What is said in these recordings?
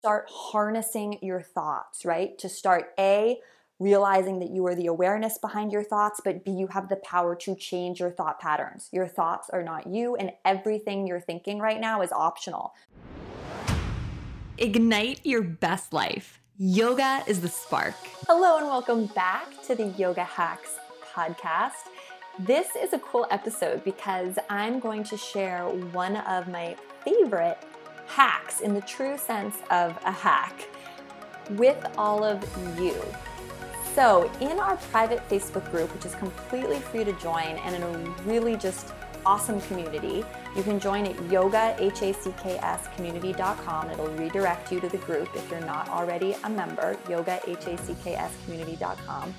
start harnessing your thoughts, right? To start A, realizing that you are the awareness behind your thoughts, but B, you have the power to change your thought patterns. Your thoughts are not you, and everything you're thinking right now is optional. Ignite your best life. Yoga is the spark. Hello, and welcome back to the Yoga Hacks podcast. This is a cool episode because I'm going to share one of my favorite hacks in the true sense of a hack with all of you. So, in our private Facebook group, which is completely free to join and in a really just awesome community, you can join at yogahackscommunity.com. It'll redirect you to the group if you're not already a member, yogahackscommunity.com.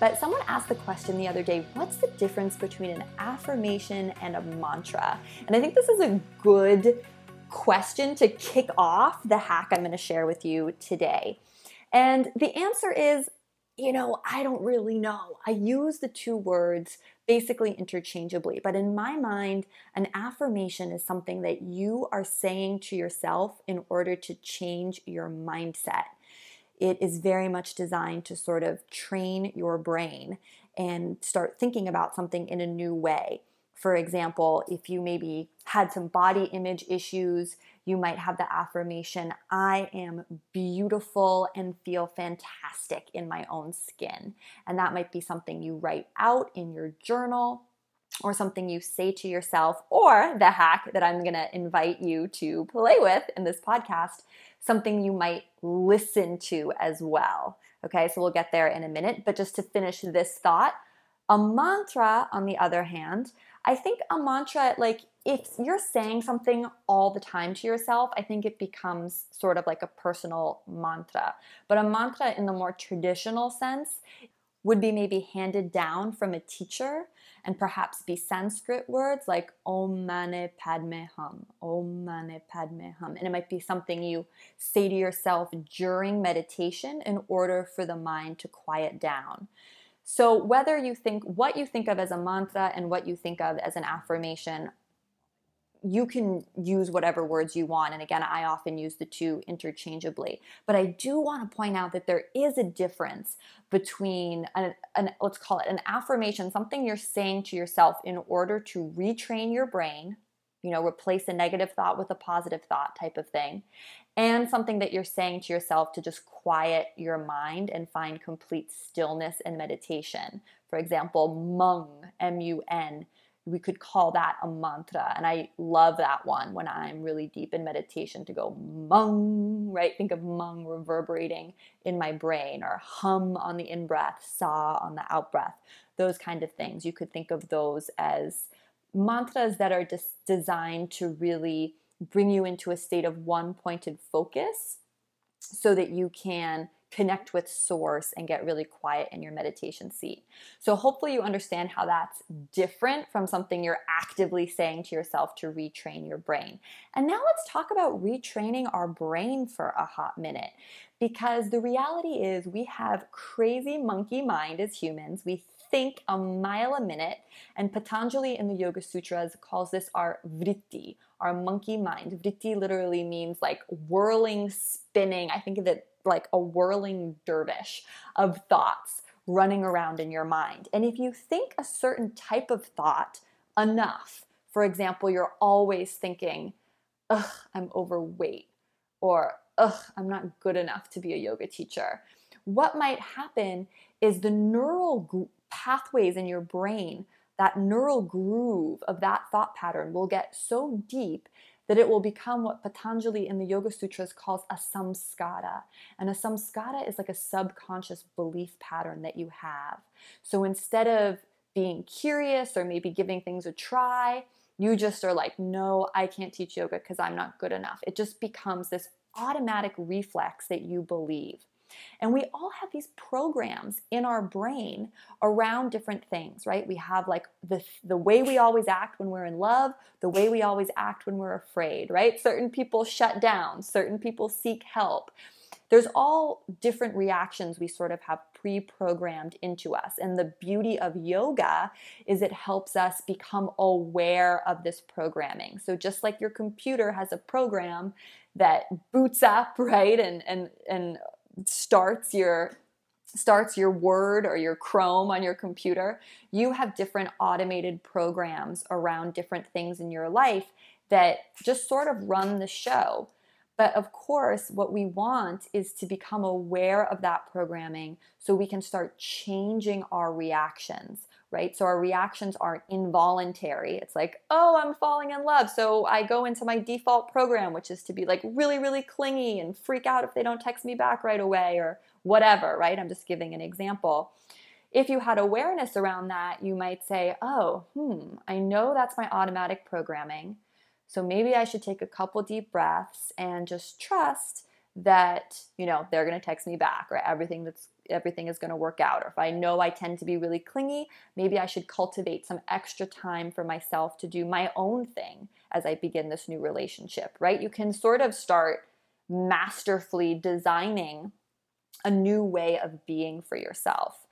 But someone asked the question the other day what's the difference between an affirmation and a mantra? And I think this is a good question to kick off the hack I'm going to share with you today? And the answer is, you know, I don't really know. I use the two words basically interchangeably, but in my mind, an affirmation is something that you are saying to yourself in order to change your mindset. It is very much designed to sort of train your brain and start thinking about something in a new way. For example, if you maybe had some body image issues, you might have the affirmation, I am beautiful and feel fantastic in my own skin. And that might be something you write out in your journal or something you say to yourself, or the hack that I'm gonna invite you to play with in this podcast, something you might listen to as well. Okay, so we'll get there in a minute, but just to finish this thought, a mantra, on the other hand, I think a mantra, like if you're saying something all the time to yourself, I think it becomes sort of like a personal mantra. But a mantra in the more traditional sense would be maybe handed down from a teacher and perhaps be Sanskrit words like Om Mani Padme Hum, Om Mani Padme Hum. And it might be something you say to yourself during meditation in order for the mind to quiet down. So, whether you think what you think of as a mantra and what you think of as an affirmation, you can use whatever words you want. And again, I often use the two interchangeably. But I do want to point out that there is a difference between, an, an, let's call it an affirmation, something you're saying to yourself in order to retrain your brain, you know, replace a negative thought with a positive thought type of thing, and something that you're saying to yourself to just quiet your mind and find complete stillness and meditation. For example, mung, M U N, we could call that a mantra. And I love that one when I'm really deep in meditation to go mung, right? Think of mung reverberating in my brain, or hum on the in breath, sa on the out breath, those kind of things. You could think of those as mantras that are just designed to really bring you into a state of one pointed focus so that you can connect with source and get really quiet in your meditation seat. So hopefully you understand how that's different from something you're actively saying to yourself to retrain your brain. And now let's talk about retraining our brain for a hot minute because the reality is we have crazy monkey mind as humans. We think a mile a minute. And Patanjali in the Yoga Sutras calls this our vritti, our monkey mind. Vritti literally means like whirling, spinning. I think of it like a whirling dervish of thoughts running around in your mind. And if you think a certain type of thought enough, for example, you're always thinking, ugh, I'm overweight, or ugh, I'm not good enough to be a yoga teacher. What might happen is the neural pathways in your brain, that neural groove of that thought pattern will get so deep that it will become what Patanjali in the Yoga Sutras calls a samskara. And a samskara is like a subconscious belief pattern that you have. So instead of being curious or maybe giving things a try, you just are like, no, I can't teach yoga because I'm not good enough. It just becomes this automatic reflex that you believe. And we all have these programs in our brain around different things, right? We have like the, the way we always act when we're in love, the way we always act when we're afraid, right? Certain people shut down, certain people seek help. There's all different reactions we sort of have pre programmed into us. And the beauty of yoga is it helps us become aware of this programming. So, just like your computer has a program that boots up, right? And and and starts your starts your Word or your Chrome on your computer. You have different automated programs around different things in your life that just sort of run the show. But of course, what we want is to become aware of that programming so we can start changing our reactions, right? So our reactions aren't involuntary. It's like, oh, I'm falling in love. So I go into my default program, which is to be like really, really clingy and freak out if they don't text me back right away or whatever, right? I'm just giving an example. If you had awareness around that, you might say, oh, hmm, I know that's my automatic programming. So maybe I should take a couple deep breaths and just trust that, you know, they're going to text me back or everything that's everything is going to work out. Or if I know I tend to be really clingy, maybe I should cultivate some extra time for myself to do my own thing as I begin this new relationship, right? You can sort of start masterfully designing a new way of being for yourself.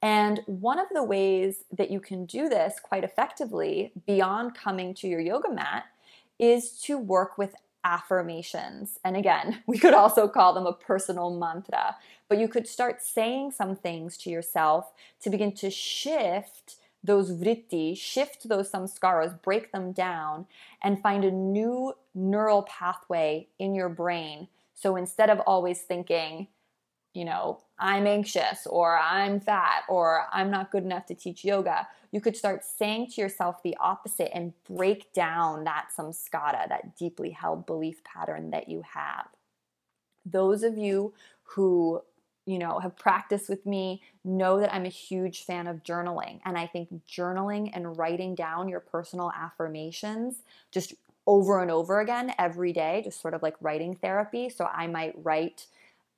And one of the ways that you can do this quite effectively beyond coming to your yoga mat is to work with affirmations. And again, we could also call them a personal mantra, but you could start saying some things to yourself to begin to shift those vritti, shift those samskaras, break them down, and find a new neural pathway in your brain. So instead of always thinking, you know, I'm anxious or I'm fat or I'm not good enough to teach yoga, you could start saying to yourself the opposite and break down that samskara, that deeply held belief pattern that you have. Those of you who you know have practiced with me know that I'm a huge fan of journaling and I think journaling and writing down your personal affirmations just over and over again every day just sort of like writing therapy so I might write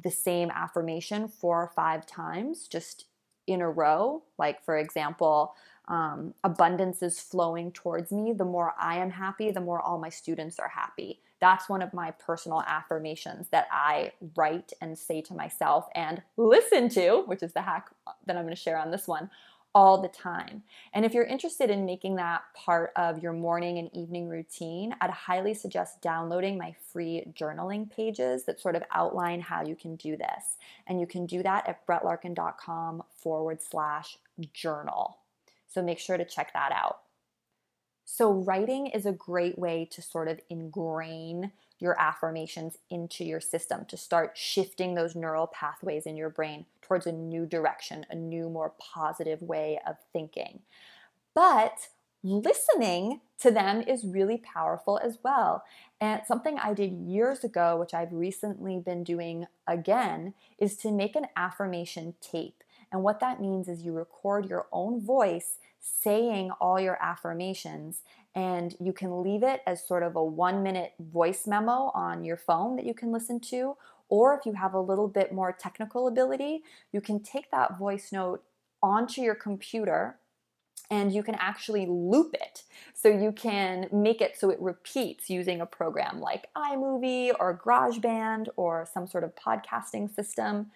the same affirmation four or five times just in a row. Like, for example, um, abundance is flowing towards me. The more I am happy, the more all my students are happy. That's one of my personal affirmations that I write and say to myself and listen to, which is the hack that I'm going to share on this one all the time. And if you're interested in making that part of your morning and evening routine, I'd highly suggest downloading my free journaling pages that sort of outline how you can do this. And you can do that at brettlarkin.com forward slash journal. So make sure to check that out. So, writing is a great way to sort of ingrain your affirmations into your system to start shifting those neural pathways in your brain towards a new direction, a new, more positive way of thinking. But listening to them is really powerful as well. And something I did years ago, which I've recently been doing again, is to make an affirmation tape. And what that means is you record your own voice saying all your affirmations and you can leave it as sort of a one minute voice memo on your phone that you can listen to. Or if you have a little bit more technical ability, you can take that voice note onto your computer and you can actually loop it. So you can make it so it repeats using a program like iMovie or GarageBand or some sort of podcasting system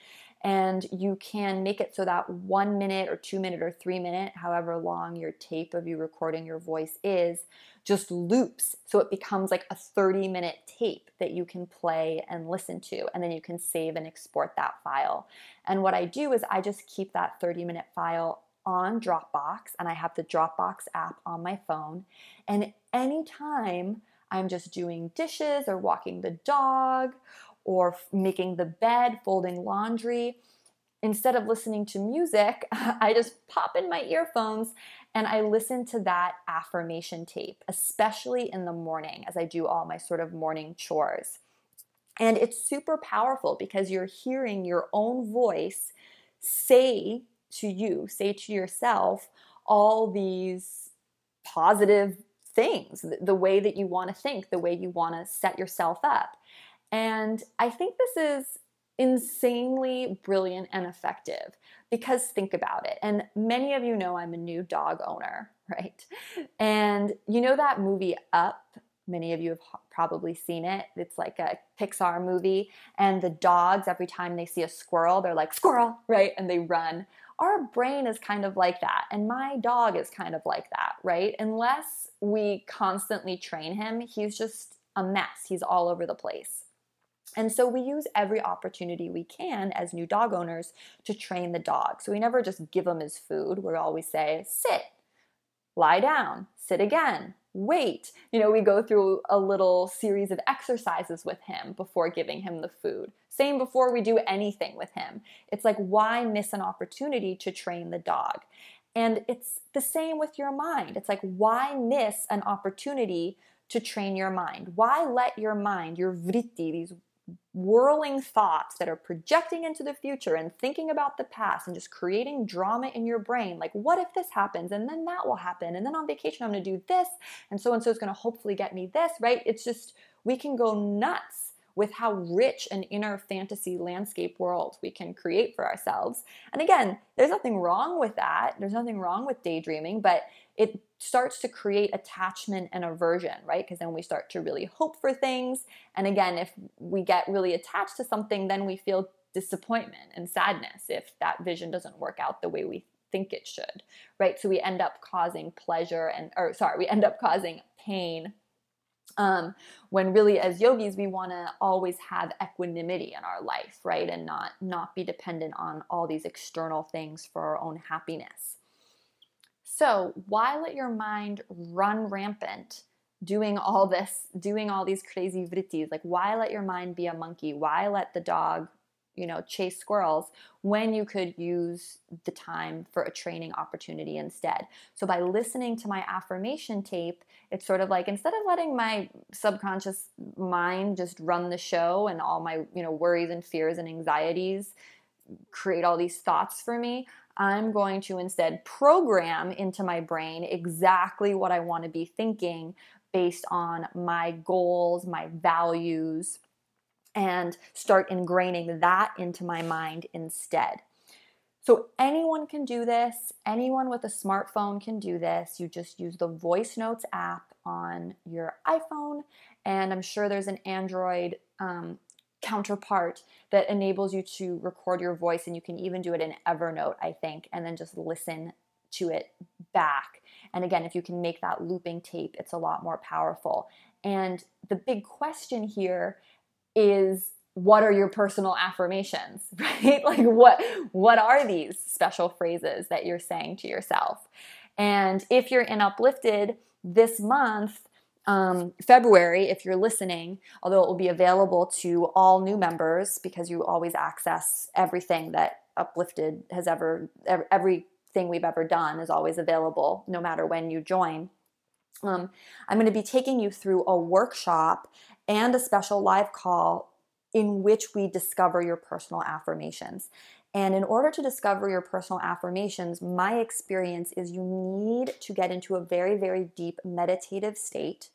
and you can make it so that one minute or two minute or three minute, however long your tape of you recording your voice is, just loops. So it becomes like a 30 minute tape that you can play and listen to, and then you can save and export that file. And what I do is I just keep that 30 minute file on Dropbox, and I have the Dropbox app on my phone. And anytime I'm just doing dishes or walking the dog or making the bed, folding laundry. Instead of listening to music, I just pop in my earphones and I listen to that affirmation tape, especially in the morning as I do all my sort of morning chores. And it's super powerful because you're hearing your own voice say to you, say to yourself, all these positive things, the way that you want to think, the way you want to set yourself up. And I think this is insanely brilliant and effective because think about it. And many of you know I'm a new dog owner, right? And you know that movie Up? Many of you have probably seen it. It's like a Pixar movie. And the dogs, every time they see a squirrel, they're like, squirrel, right? And they run. Our brain is kind of like that. And my dog is kind of like that, right? Unless we constantly train him, he's just a mess. He's all over the place. And so we use every opportunity we can as new dog owners to train the dog. So we never just give him his food. We always say, sit, lie down, sit again, wait. You know, we go through a little series of exercises with him before giving him the food. Same before we do anything with him. It's like, why miss an opportunity to train the dog? And it's the same with your mind. It's like, why miss an opportunity to train your mind? Why let your mind, your vritti, these whirling thoughts that are projecting into the future and thinking about the past and just creating drama in your brain. Like, what if this happens? And then that will happen. And then on vacation, I'm going to do this. And so and so is going to hopefully get me this, right? It's just, we can go nuts with how rich an inner fantasy landscape world we can create for ourselves. And again, there's nothing wrong with that. There's nothing wrong with daydreaming, but it starts to create attachment and aversion, right? Because then we start to really hope for things. And again, if we get really attached to something, then we feel disappointment and sadness if that vision doesn't work out the way we think it should, right? So we end up causing pleasure and, or sorry, we end up causing pain um, when really as yogis we want to always have equanimity in our life right and not not be dependent on all these external things for our own happiness so why let your mind run rampant doing all this doing all these crazy vrittis? Like why let your mind be a monkey? Why let the dog you know chase squirrels when you could use the time for a training opportunity instead? So by listening to my affirmation tape it's sort of like instead of letting my subconscious mind just run the show and all my you know worries and fears and anxieties create all these thoughts for me i'm going to instead program into my brain exactly what i want to be thinking based on my goals my values and start ingraining that into my mind instead. So, anyone can do this. Anyone with a smartphone can do this. You just use the Voice Notes app on your iPhone, and I'm sure there's an Android um, counterpart that enables you to record your voice, and you can even do it in Evernote, I think, and then just listen to it back. And again, if you can make that looping tape, it's a lot more powerful. And the big question here is what are your personal affirmations right like what what are these special phrases that you're saying to yourself and if you're in uplifted this month um, February, if you're listening, although it will be available to all new members because you always access everything that Uplifted has ever, everything we've ever done is always available no matter when you join. Um, I'm going to be taking you through a workshop and a special live call in which we discover your personal affirmations. And in order to discover your personal affirmations, my experience is you need to get into a very, very deep meditative state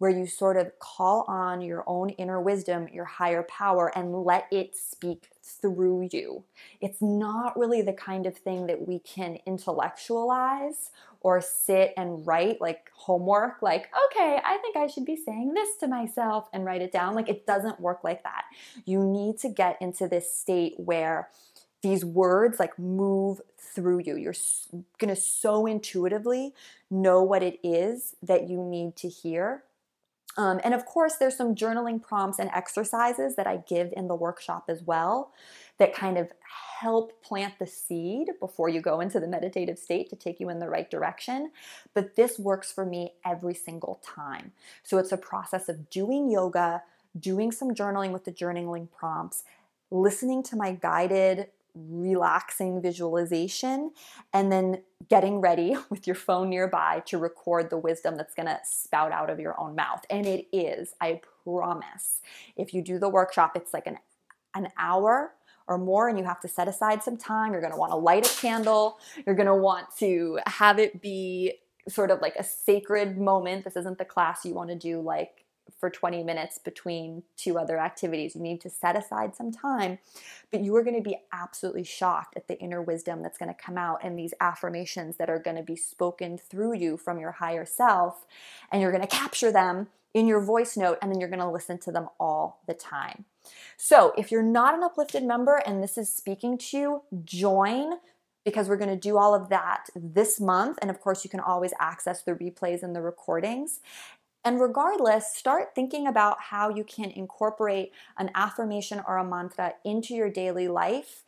where you sort of call on your own inner wisdom, your higher power, and let it speak through you. It's not really the kind of thing that we can intellectualize or sit and write like homework, like, okay, I think I should be saying this to myself and write it down. Like, it doesn't work like that. You need to get into this state where these words like move through you. You're gonna so intuitively know what it is that you need to hear um, and of course, there's some journaling prompts and exercises that I give in the workshop as well that kind of help plant the seed before you go into the meditative state to take you in the right direction. But this works for me every single time. So it's a process of doing yoga, doing some journaling with the journaling prompts, listening to my guided relaxing visualization and then getting ready with your phone nearby to record the wisdom that's going to spout out of your own mouth. And it is i promise if you do the workshop it's like an an hour or more and you have to set aside some time. You're going to want to light a candle. You're going to want to have it be sort of like a sacred moment. This isn't the class you want to do like for 20 minutes between two other activities. You need to set aside some time, but you are going to be absolutely shocked at the inner wisdom that's going to come out and these affirmations that are going to be spoken through you from your higher self. And you're going to capture them in your voice note and then you're going to listen to them all the time. So, if you're not an uplifted member and this is speaking to you, join because we're going to do all of that this month. And of course, you can always access the replays and the recordings. And regardless, start thinking about how you can incorporate an affirmation or a mantra into your daily life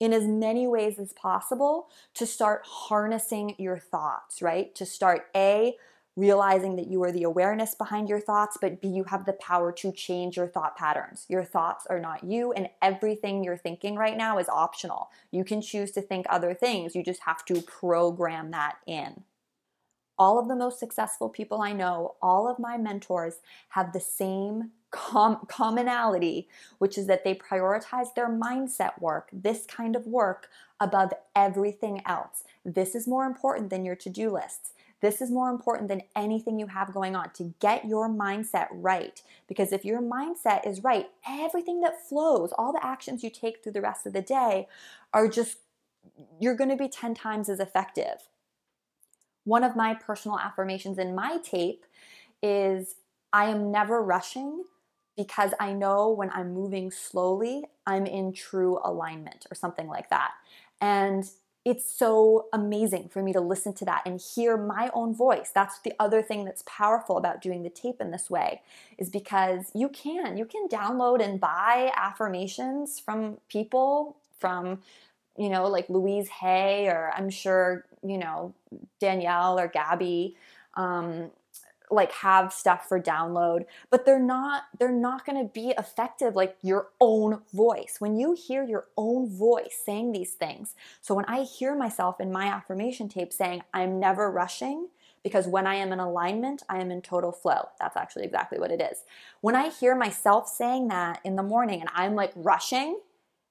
in as many ways as possible to start harnessing your thoughts, right? To start A, realizing that you are the awareness behind your thoughts, but B, you have the power to change your thought patterns. Your thoughts are not you, and everything you're thinking right now is optional. You can choose to think other things, you just have to program that in all of the most successful people I know, all of my mentors have the same com- commonality, which is that they prioritize their mindset work, this kind of work, above everything else. This is more important than your to do lists. This is more important than anything you have going on to get your mindset right. Because if your mindset is right, everything that flows, all the actions you take through the rest of the day are just, you're to be 10 times as effective. One of my personal affirmations in my tape is I am never rushing because I know when I'm moving slowly, I'm in true alignment or something like that. And it's so amazing for me to listen to that and hear my own voice. That's the other thing that's powerful about doing the tape in this way is because you can you can download and buy affirmations from people from you know, like Louise Hay, or I'm sure, you know, Danielle or Gabby, um, like have stuff for download but they're not they're not going to be effective like your own voice. When you hear your own voice saying these things so when i hear myself in my affirmation tape saying i'm never rushing because when i am in alignment i am in total flow. That's actually exactly what it is. When i hear myself saying that in the morning and i'm like rushing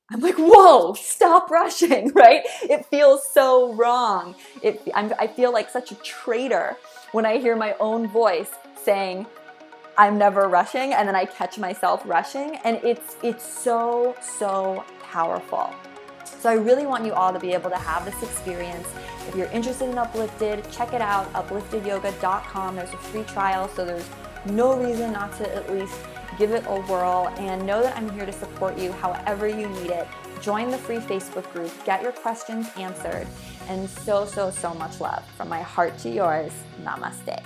I'm like, whoa, stop rushing, right? It feels so wrong. It, I'm, I feel like such a traitor when I hear my own voice saying, I'm never rushing, and then I catch myself rushing, and it's it's so so powerful. So I really want you all to be able to have this experience. If you're interested in Uplifted, check it out, upliftedyoga.com. There's a free trial, so there's no reason not to at least give it a whirl, and know that I'm here to support you however you need it. Join the free Facebook group, get your questions answered, and so, so, so much love from my heart to yours. Namaste.